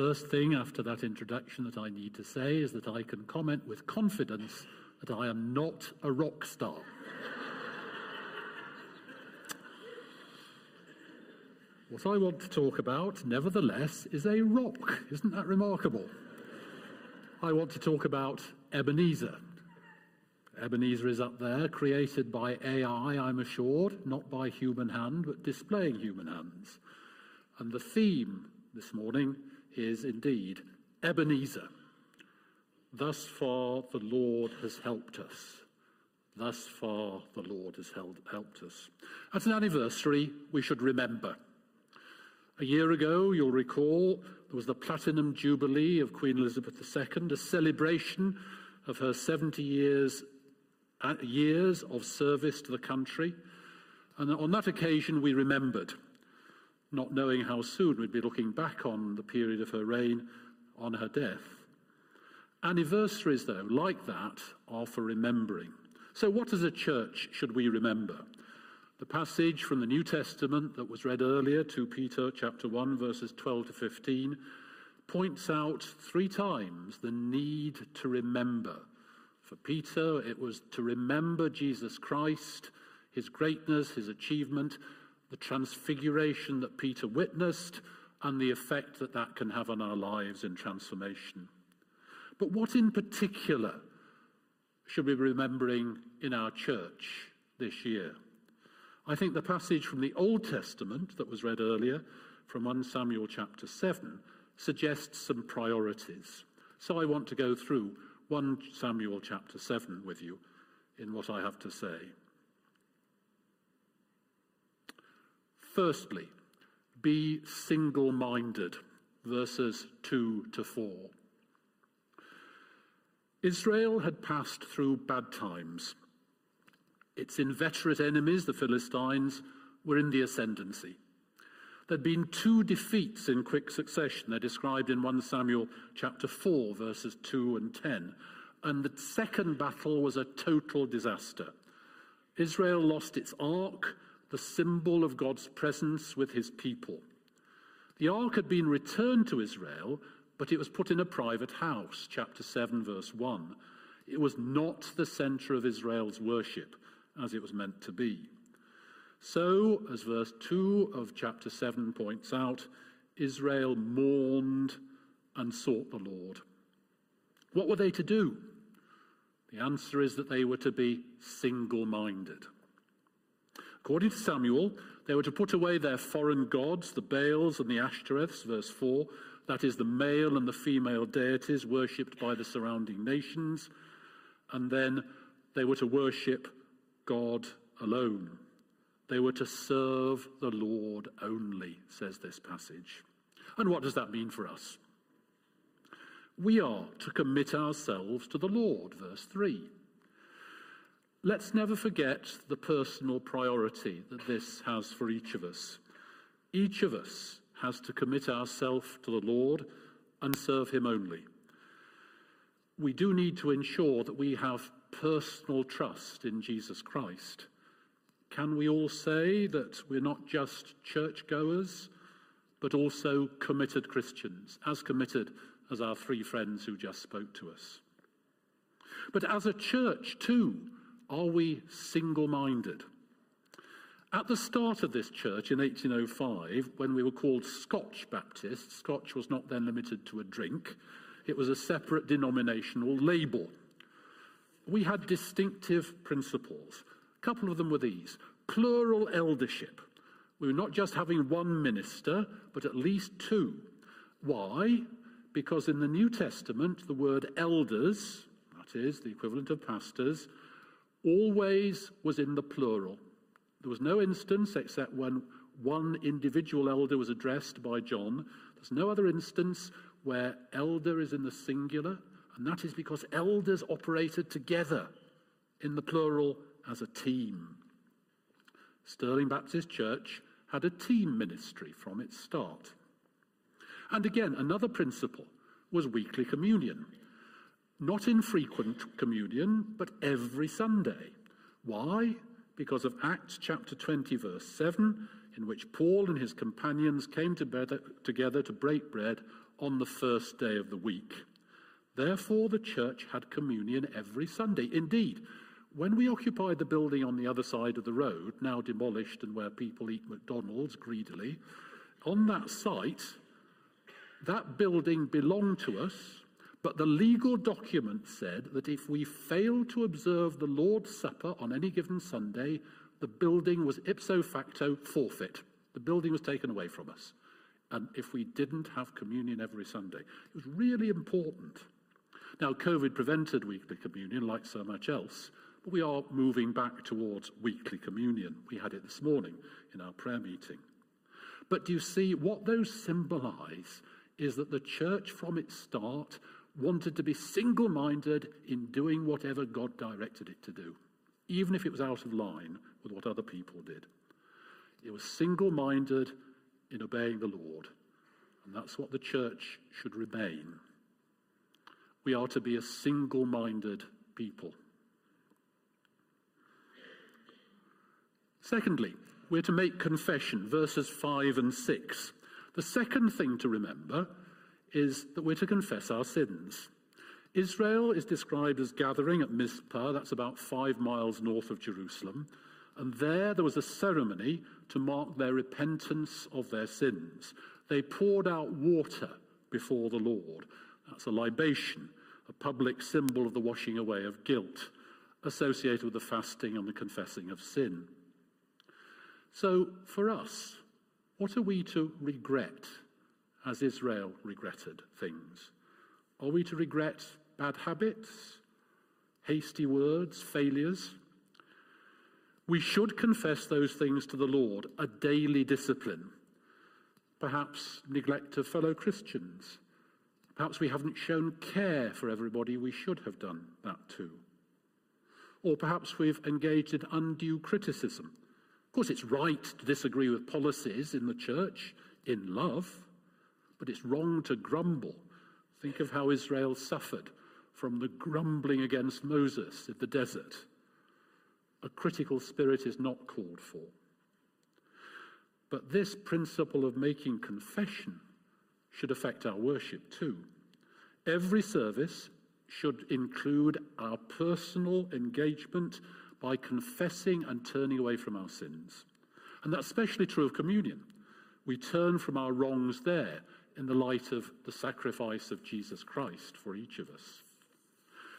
first thing after that introduction that I need to say is that I can comment with confidence that I am not a rock star. what I want to talk about, nevertheless, is a rock. Isn't that remarkable? I want to talk about Ebenezer. Ebenezer is up there, created by AI, I'm assured, not by human hand, but displaying human hands. And the theme this morning is indeed Ebenezer. Thus far, the Lord has helped us. Thus far, the Lord has held, helped us. At an anniversary, we should remember. A year ago, you'll recall, there was the Platinum Jubilee of Queen Elizabeth II, a celebration of her 70 years, uh, years of service to the country. And on that occasion, we remembered, not knowing how soon we'd be looking back on the period of her reign on her death. Anniversaries, though, like that, are for remembering. So, what as a church should we remember? The passage from the New Testament that was read earlier, 2 Peter chapter 1 verses 12 to 15, points out three times the need to remember. For Peter, it was to remember Jesus Christ, his greatness, his achievement, the transfiguration that Peter witnessed, and the effect that that can have on our lives in transformation. But what in particular should we be remembering in our church this year? I think the passage from the Old Testament that was read earlier, from 1 Samuel chapter 7, suggests some priorities. So I want to go through 1 Samuel chapter 7 with you in what I have to say. Firstly, be single minded, verses 2 to 4. Israel had passed through bad times. Its inveterate enemies, the Philistines, were in the ascendancy. There'd been two defeats in quick succession. They're described in 1 Samuel chapter 4, verses 2 and 10. And the second battle was a total disaster. Israel lost its ark, the symbol of God's presence with his people. The ark had been returned to Israel, but it was put in a private house, chapter 7, verse 1. It was not the center of Israel's worship as it was meant to be. So, as verse 2 of chapter 7 points out, Israel mourned and sought the Lord. What were they to do? The answer is that they were to be single minded. According to Samuel, they were to put away their foreign gods, the Baals and the Ashtoreths, verse 4, that is, the male and the female deities worshipped by the surrounding nations, and then they were to worship God alone. They were to serve the Lord only, says this passage. And what does that mean for us? We are to commit ourselves to the Lord, verse 3. Let's never forget the personal priority that this has for each of us. Each of us has to commit ourselves to the Lord and serve Him only. We do need to ensure that we have personal trust in Jesus Christ. Can we all say that we're not just churchgoers, but also committed Christians, as committed as our three friends who just spoke to us? But as a church, too, are we single minded? At the start of this church in 1805, when we were called Scotch Baptists, Scotch was not then limited to a drink, it was a separate denominational label. We had distinctive principles. A couple of them were these plural eldership. We were not just having one minister, but at least two. Why? Because in the New Testament, the word elders, that is, the equivalent of pastors, always was in the plural. There was no instance except when one individual elder was addressed by John. There's no other instance where elder is in the singular, and that is because elders operated together in the plural as a team. Stirling Baptist Church had a team ministry from its start. And again, another principle was weekly communion. Not infrequent communion, but every Sunday. Why? because of Acts chapter 20, verse 7, in which Paul and his companions came together to break bread on the first day of the week. Therefore, the church had communion every Sunday. Indeed, when we occupied the building on the other side of the road, now demolished and where people eat McDonald's greedily, on that site, that building belonged to us, but the legal document said that if we failed to observe the Lord's Supper on any given Sunday, the building was ipso facto forfeit. The building was taken away from us. And if we didn't have communion every Sunday, it was really important. Now, COVID prevented weekly communion like so much else, but we are moving back towards weekly communion. We had it this morning in our prayer meeting. But do you see what those symbolize is that the church from its start wanted to be single minded in doing whatever God directed it to do, even if it was out of line with what other people did. It was single minded in obeying the Lord, and that's what the church should remain. We are to be a single minded people. Secondly, we're to make confession, verses 5 and 6. The second thing to remember is that we're to confess our sins. Israel is described as gathering at Mizpah, that's about five miles north of Jerusalem, and there there was a ceremony to mark their repentance of their sins. They poured out water before the Lord. That's a libation, a public symbol of the washing away of guilt associated with the fasting and the confessing of sin. So, for us, what are we to regret as Israel regretted things? Are we to regret bad habits, hasty words, failures? We should confess those things to the Lord, a daily discipline. Perhaps neglect of fellow Christians. Perhaps we haven't shown care for everybody we should have done that too. Or perhaps we've engaged in undue criticism of course, it's right to disagree with policies in the church in love, but it's wrong to grumble. Think of how Israel suffered from the grumbling against Moses in the desert. A critical spirit is not called for. But this principle of making confession should affect our worship too. Every service should include our personal engagement by confessing and turning away from our sins. And that's especially true of communion. We turn from our wrongs there in the light of the sacrifice of Jesus Christ for each of us.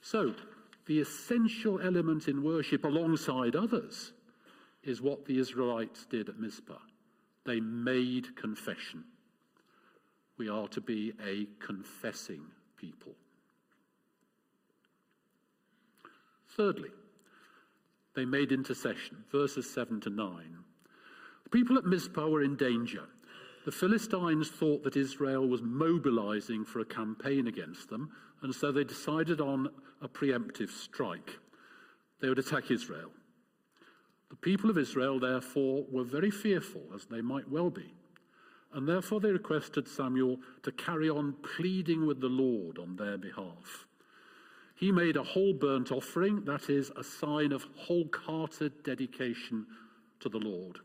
So, the essential element in worship alongside others is what the Israelites did at Mizpah. They made confession. We are to be a confessing people. Thirdly, they made intercession. Verses 7 to 9. The people at Mizpah were in danger. The Philistines thought that Israel was mobilizing for a campaign against them, and so they decided on a preemptive strike. They would attack Israel. The people of Israel, therefore, were very fearful, as they might well be, and therefore they requested Samuel to carry on pleading with the Lord on their behalf. He made a whole burnt offering, that is, a sign of wholehearted dedication to the Lord.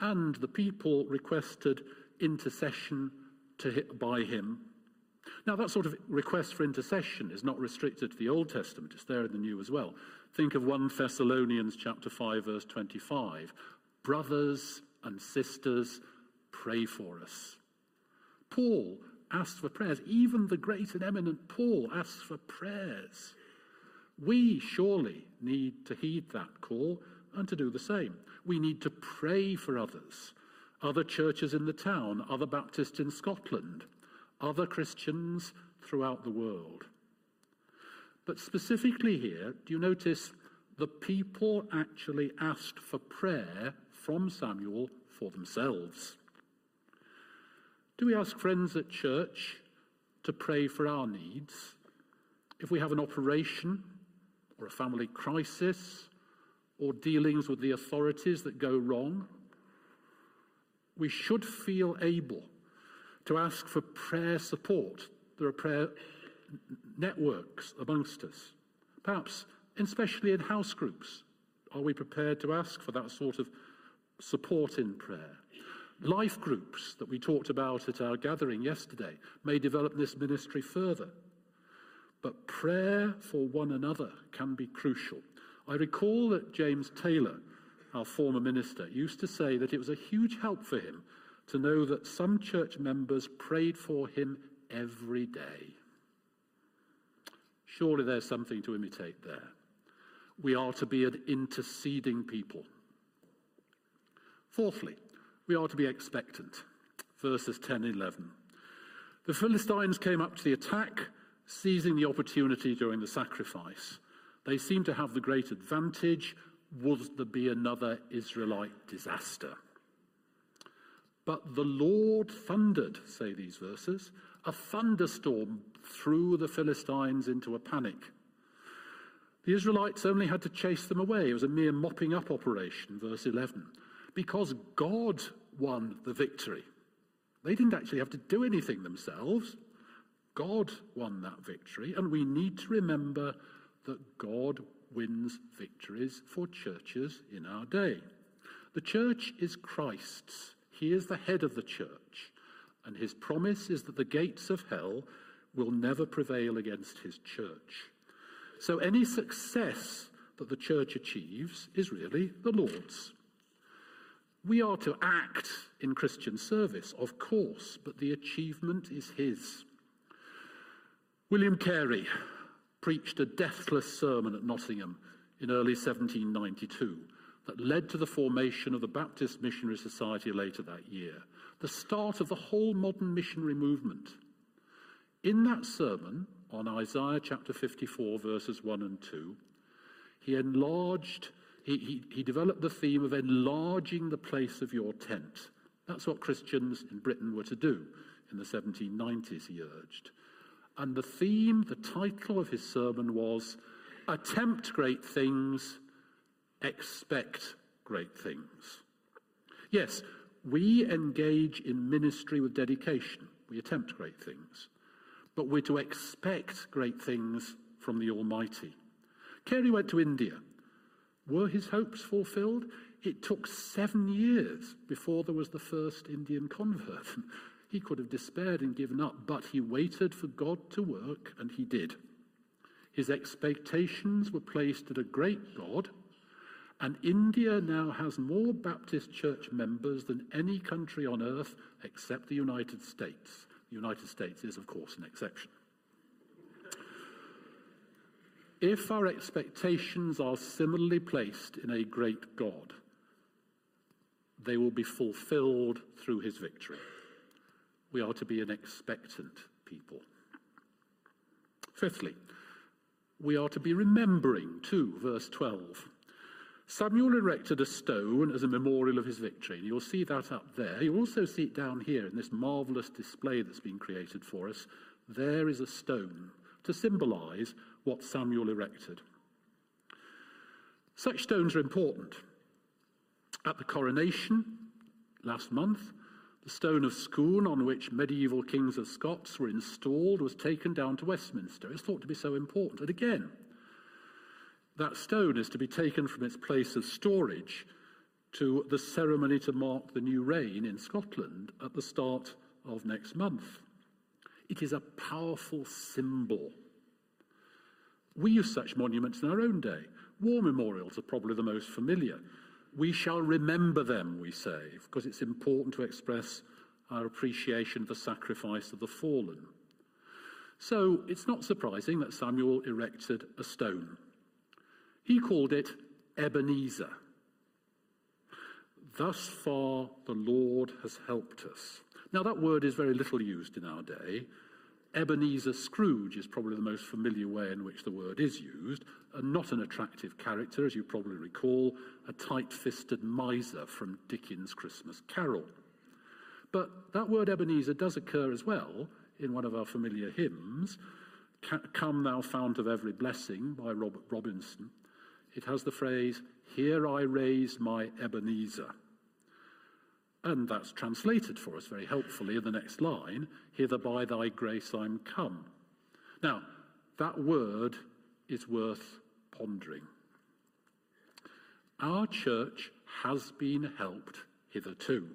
And the people requested intercession to, by him. Now, that sort of request for intercession is not restricted to the Old Testament, it's there in the New as well. Think of 1 Thessalonians chapter 5, verse 25. Brothers and sisters, pray for us. Paul asks for prayers. Even the great and eminent Paul asks for prayers. We surely need to heed that call and to do the same. We need to pray for others, other churches in the town, other Baptists in Scotland, other Christians throughout the world. But specifically here, do you notice the people actually asked for prayer from Samuel for themselves? Do we ask friends at church to pray for our needs? If we have an operation or a family crisis or dealings with the authorities that go wrong, we should feel able to ask for prayer support. There are prayer networks amongst us, perhaps especially in house groups. Are we prepared to ask for that sort of support in prayer. Life groups that we talked about at our gathering yesterday may develop this ministry further. But prayer for one another can be crucial. I recall that James Taylor, our former minister, used to say that it was a huge help for him to know that some church members prayed for him every day. Surely there's something to imitate there. We are to be an interceding people. Fourthly, we are to be expectant. Verses 10 and 11. The Philistines came up to the attack, seizing the opportunity during the sacrifice. They seem to have the great advantage. Would there be another Israelite disaster? But the Lord thundered, say these verses. A thunderstorm threw the Philistines into a panic. The Israelites only had to chase them away. It was a mere mopping up operation, verse 11, because God won the victory. They didn't actually have to do anything themselves. God won that victory, and we need to remember that God wins victories for churches in our day. The church is Christ's. He is the head of the church, and his promise is that the gates of hell will never prevail against his church. So any success that the church achieves is really the Lord's. We are to act in Christian service, of course, but the achievement is his. William Carey preached a deathless sermon at Nottingham in early 1792 that led to the formation of the Baptist Missionary Society later that year, the start of the whole modern missionary movement. In that sermon on Isaiah chapter 54, verses 1 and 2, he enlarged, he, he, he developed the theme of enlarging the place of your tent. That's what Christians in Britain were to do in the 1790s, he urged. And the theme, the title of his sermon was Attempt Great Things, Expect Great Things. Yes, we engage in ministry with dedication, we attempt great things, but we're to expect great things from the Almighty. Carey went to India. Were his hopes fulfilled? It took seven years before there was the first Indian convert. He could have despaired and given up, but he waited for God to work, and he did. His expectations were placed at a great God, and India now has more Baptist church members than any country on earth except the United States. The United States is, of course, an exception. If our expectations are similarly placed in a great God, they will be fulfilled through his victory. We are to be an expectant people. Fifthly, we are to be remembering too, verse 12. Samuel erected a stone as a memorial of his victory. And you'll see that up there. You'll also see it down here in this marvelous display that's been created for us. There is a stone to symbolize what Samuel erected. Such stones are important. At the coronation last month, the stone of Scone on which medieval kings of Scots were installed was taken down to Westminster. It's thought to be so important. And again, that stone is to be taken from its place of storage to the ceremony to mark the new reign in Scotland at the start of next month. It is a powerful symbol. We use such monuments in our own day. War memorials are probably the most familiar. We shall remember them, we say, because it's important to express our appreciation the sacrifice of the fallen. So it's not surprising that Samuel erected a stone. He called it Ebenezer. Thus far, the Lord has helped us. Now, that word is very little used in our day. Ebenezer Scrooge is probably the most familiar way in which the word is used, and not an attractive character, as you probably recall, a tight fisted miser from Dickens' Christmas Carol. But that word Ebenezer does occur as well in one of our familiar hymns, Come Thou Fount of Every Blessing by Robert Robinson. It has the phrase, Here I raise my Ebenezer. And that's translated for us very helpfully in the next line Hither by thy grace I'm come. Now, that word is worth pondering. our church has been helped hitherto.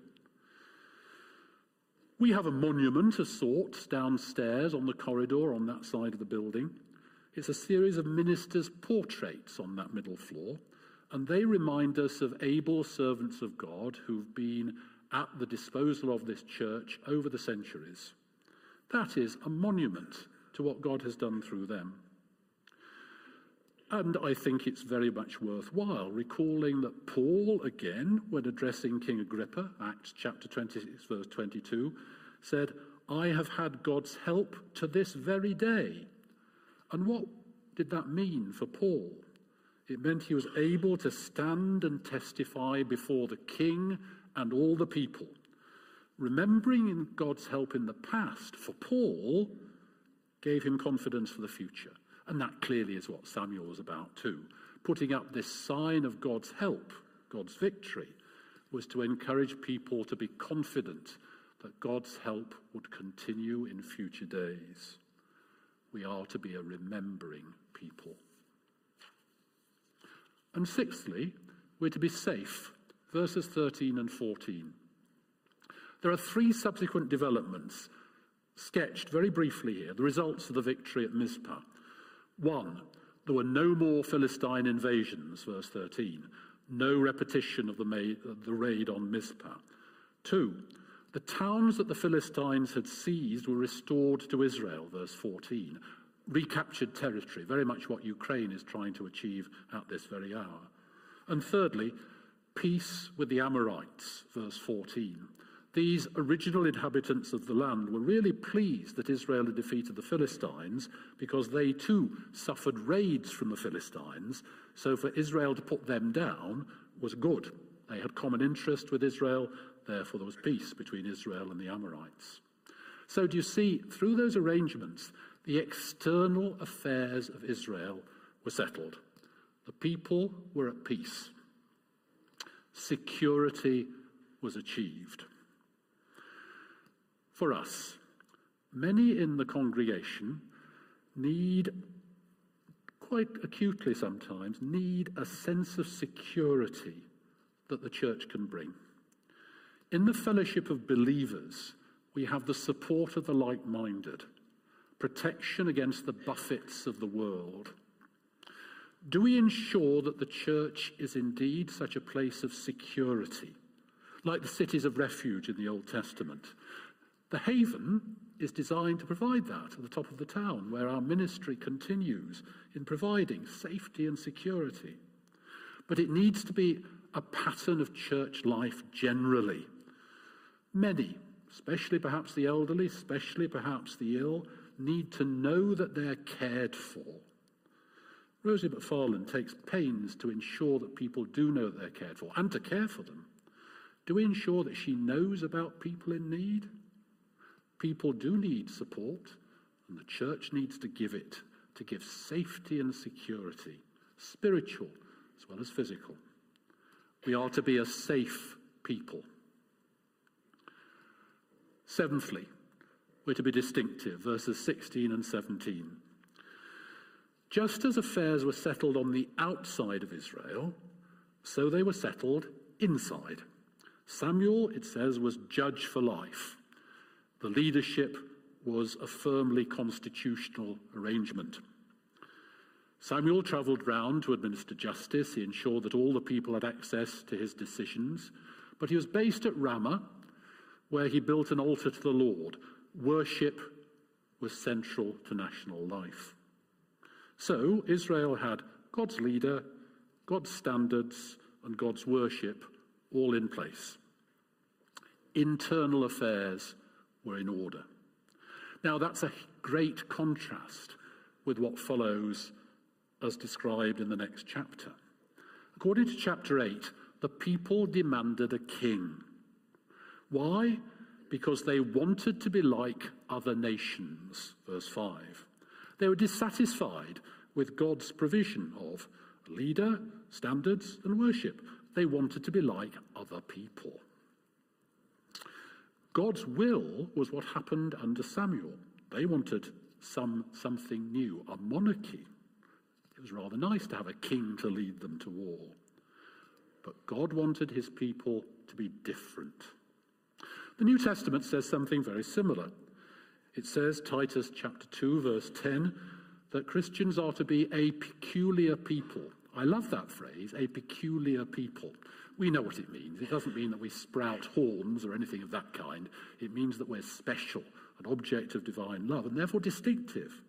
We have a monument of sorts downstairs on the corridor on that side of the building. It's a series of ministers' portraits on that middle floor, and they remind us of able servants of God who've been at the disposal of this church over the centuries. That is a monument to what God has done through them. And I think it's very much worthwhile recalling that Paul, again, when addressing King Agrippa, Acts chapter 26, verse 22, said, I have had God's help to this very day. And what did that mean for Paul? It meant he was able to stand and testify before the king and all the people. Remembering God's help in the past for Paul gave him confidence for the future. And that clearly is what Samuel was about too. Putting up this sign of God's help, God's victory, was to encourage people to be confident that God's help would continue in future days. We are to be a remembering people. And sixthly, we're to be safe. Verses 13 and 14. There are three subsequent developments sketched very briefly here, the results of the victory at Mizpah. One, there were no more Philistine invasions, verse 13. No repetition of the, the raid on Mizpah. Two, the towns that the Philistines had seized were restored to Israel, verse 14. Recaptured territory, very much what Ukraine is trying to achieve at this very hour. And thirdly, peace with the Amorites, verse 14. These original inhabitants of the land were really pleased that Israel had defeated the Philistines because they too suffered raids from the Philistines. So for Israel to put them down was good. They had common interest with Israel, therefore there was peace between Israel and the Amorites. So do you see, through those arrangements, the external affairs of Israel were settled. The people were at peace. Security was achieved for us. Many in the congregation need, quite acutely sometimes, need a sense of security that the church can bring. In the fellowship of believers, we have the support of the like minded, protection against the buffets of the world. Do we ensure that the church is indeed such a place of security, like the cities of refuge in the Old Testament, the haven is designed to provide that at the top of the town, where our ministry continues in providing safety and security. But it needs to be a pattern of church life generally. Many, especially perhaps the elderly, especially perhaps the ill, need to know that they're cared for. Rosie McFarland takes pains to ensure that people do know that they're cared for and to care for them. Do we ensure that she knows about people in need? People do need support, and the church needs to give it to give safety and security, spiritual as well as physical. We are to be a safe people. Seventhly, we're to be distinctive, verses 16 and 17. Just as affairs were settled on the outside of Israel, so they were settled inside. Samuel, it says, was judge for life. The leadership was a firmly constitutional arrangement. Samuel travelled round to administer justice. He ensured that all the people had access to his decisions. But he was based at Ramah, where he built an altar to the Lord. Worship was central to national life. So Israel had God's leader, God's standards, and God's worship all in place. Internal affairs were in order. Now, that's a great contrast with what follows as described in the next chapter. According to chapter 8, the people demanded a king. Why? Because they wanted to be like other nations, verse 5. They were dissatisfied with God's provision of leader, standards, and worship. They wanted to be like other people. God's will was what happened under Samuel. They wanted some, something new, a monarchy. It was rather nice to have a king to lead them to war. but God wanted his people to be different. The New Testament says something very similar. It says, Titus chapter 2, verse 10, that Christians are to be a peculiar people. I love that phrase, a peculiar people. We know what it means. It doesn't mean that we sprout horns or anything of that kind. It means that we're special, an object of divine love, and therefore distinctive.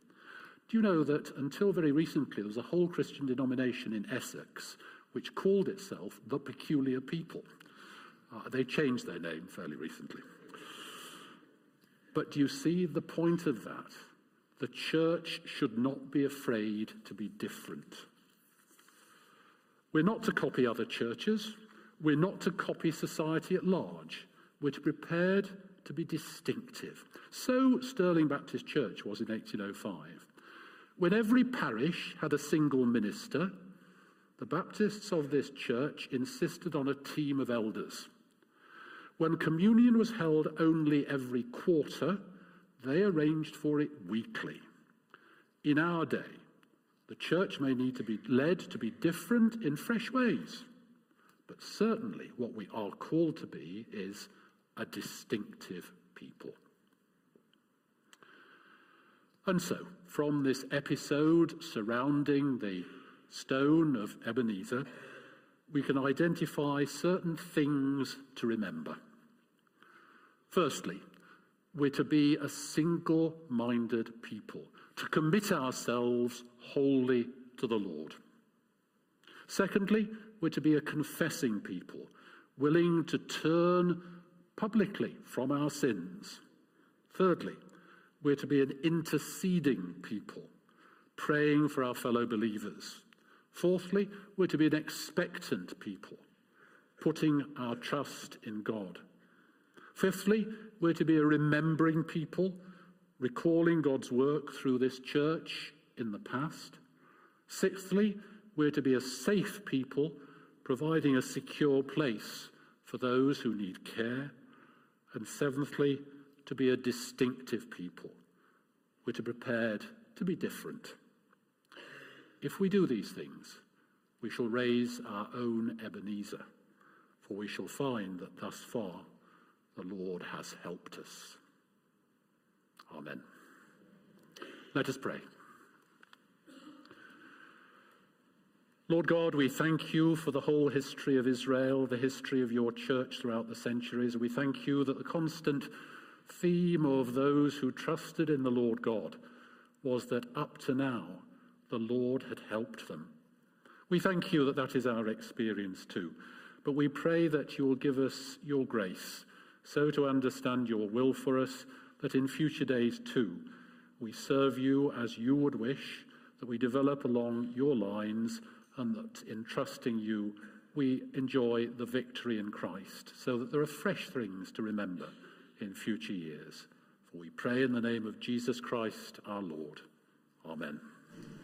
Do you know that until very recently there was a whole Christian denomination in Essex which called itself the Peculiar People. Uh, they changed their name fairly recently. But do you see the point of that? The church should not be afraid to be different. We're not to copy other churches. We're not to copy society at large. We're prepared to be distinctive. So Stirling Baptist Church was in 1805. When every parish had a single minister, the Baptists of this church insisted on a team of elders. When communion was held only every quarter, they arranged for it weekly. In our day, the church may need to be led to be different in fresh ways, but certainly what we are called to be is a distinctive people. And so, from this episode surrounding the stone of Ebenezer, we can identify certain things to remember. Firstly, we're to be a single minded people, to commit ourselves wholly to the Lord. Secondly, we're to be a confessing people, willing to turn publicly from our sins. Thirdly, we're to be an interceding people, praying for our fellow believers. Fourthly, we're to be an expectant people, putting our trust in God. Fifthly, we're to be a remembering people, recalling God's work through this church in the past. Sixthly, we're to be a safe people, providing a secure place for those who need care. And seventhly, to be a distinctive people. We're to be prepared to be different. If we do these things, we shall raise our own Ebenezer, for we shall find that thus far the Lord has helped us. Amen. Let us pray. Lord God, we thank you for the whole history of Israel, the history of your church throughout the centuries. We thank you that the constant theme of those who trusted in the Lord God was that up to now, the Lord had helped them. We thank you that that is our experience too. But we pray that you will give us your grace so to understand your will for us that in future days too we serve you as you would wish, that we develop along your lines, and that in trusting you we enjoy the victory in Christ, so that there are fresh things to remember in future years. For we pray in the name of Jesus Christ our Lord. Amen.